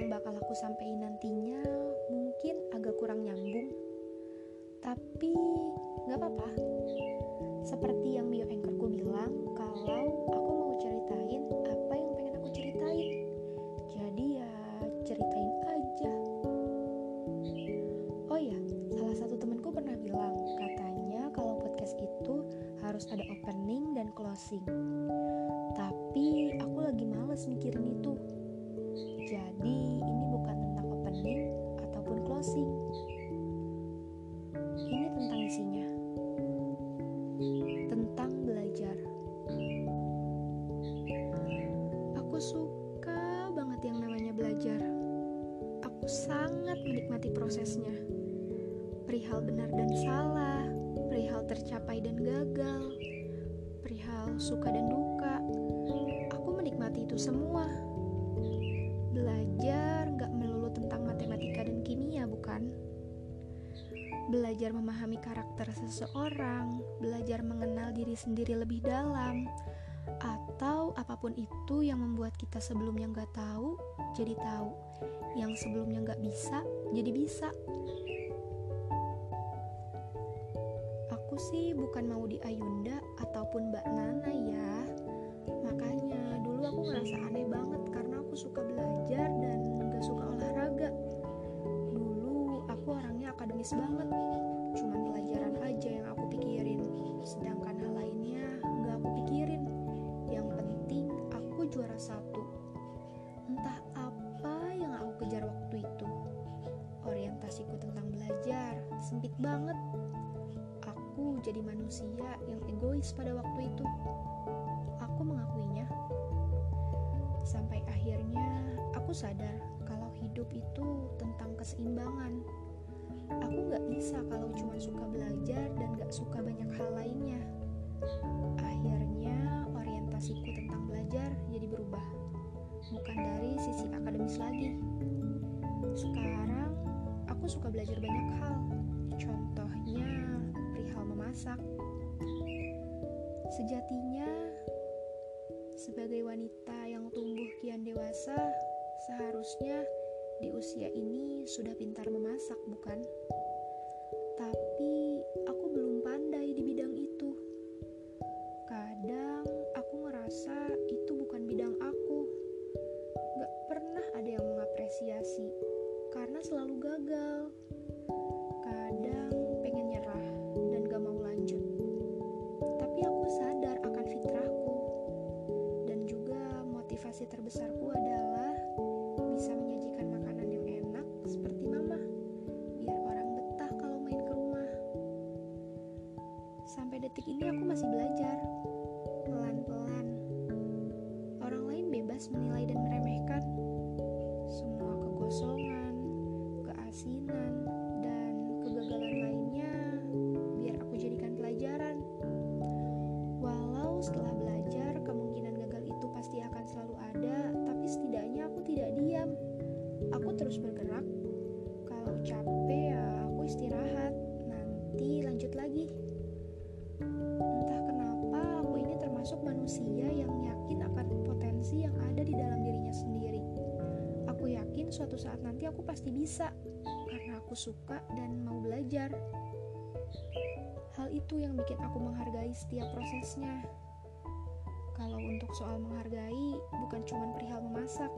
yang bakal aku sampaikan nantinya mungkin agak kurang nyambung, tapi nggak apa-apa. Seperti yang bio anchorku bilang, kalau aku mau ceritain apa yang pengen aku ceritain. Jadi ya ceritain aja. Oh ya, salah satu temenku pernah bilang, katanya kalau podcast itu harus ada opening dan closing. Tapi aku lagi males mikirin itu. Jadi ini bukan tentang opening ataupun closing. Ini tentang isinya. Tentang belajar. Aku suka banget yang namanya belajar. Aku sangat menikmati prosesnya. Perihal benar dan salah, perihal tercapai dan gagal, perihal suka dan duka. Itu semua. Belajar gak melulu tentang matematika dan kimia, bukan? Belajar memahami karakter seseorang, belajar mengenal diri sendiri lebih dalam, atau apa pun itu yang membuat kita sebelumnya gak tahu, jadi tahu. Yang sebelumnya gak bisa, jadi bisa. Aku sih bukan mau di Ayunda ataupun Mbak Nana ya. Makanya dulu aku ngerasa aneh banget karena aku suka belajar dan gak suka olahraga. Dulu aku orangnya akademis banget. Cuman pelajaran aja yang aku pikirin. Sedangkan hal lainnya gak aku pikirin. Yang penting aku juara satu. Entah apa yang aku kejar waktu itu. Orientasiku tentang belajar sempit banget aku jadi manusia yang egois pada waktu itu. Aku sadar kalau hidup itu tentang keseimbangan. Aku gak bisa kalau cuma suka belajar dan gak suka banyak hal lainnya. Akhirnya orientasiku tentang belajar jadi berubah. Bukan dari sisi akademis lagi. Sekarang aku suka belajar banyak hal. Contohnya perihal memasak. Sejatinya, sebagai wanita yang tumbuh kian dewasa, seharusnya di usia ini sudah pintar memasak, bukan? Tapi aku belum pandai di bidang itu. Kadang aku ngerasa itu bukan bidang aku. Gak pernah ada yang mengapresiasi karena selalu gagal. Kadang pengen nyerah dan gak mau lanjut. Tapi aku sadar akan fitrahku. Dan juga motivasi terbesarku adalah Sampai detik ini aku masih belajar. Pelan-pelan. Orang lain bebas menilai dan meremehkan. Semua kegosongan, keasinan, dan kegagalan lainnya biar aku jadikan pelajaran. Walau setelah belajar kemungkinan gagal itu pasti akan selalu ada, tapi setidaknya aku tidak diam. Aku terus bergerak. Kalau capek ya aku istirahat. Nanti lanjut lagi. Suatu saat nanti aku pasti bisa karena aku suka dan mau belajar. Hal itu yang bikin aku menghargai setiap prosesnya. Kalau untuk soal menghargai, bukan cuma perihal memasak,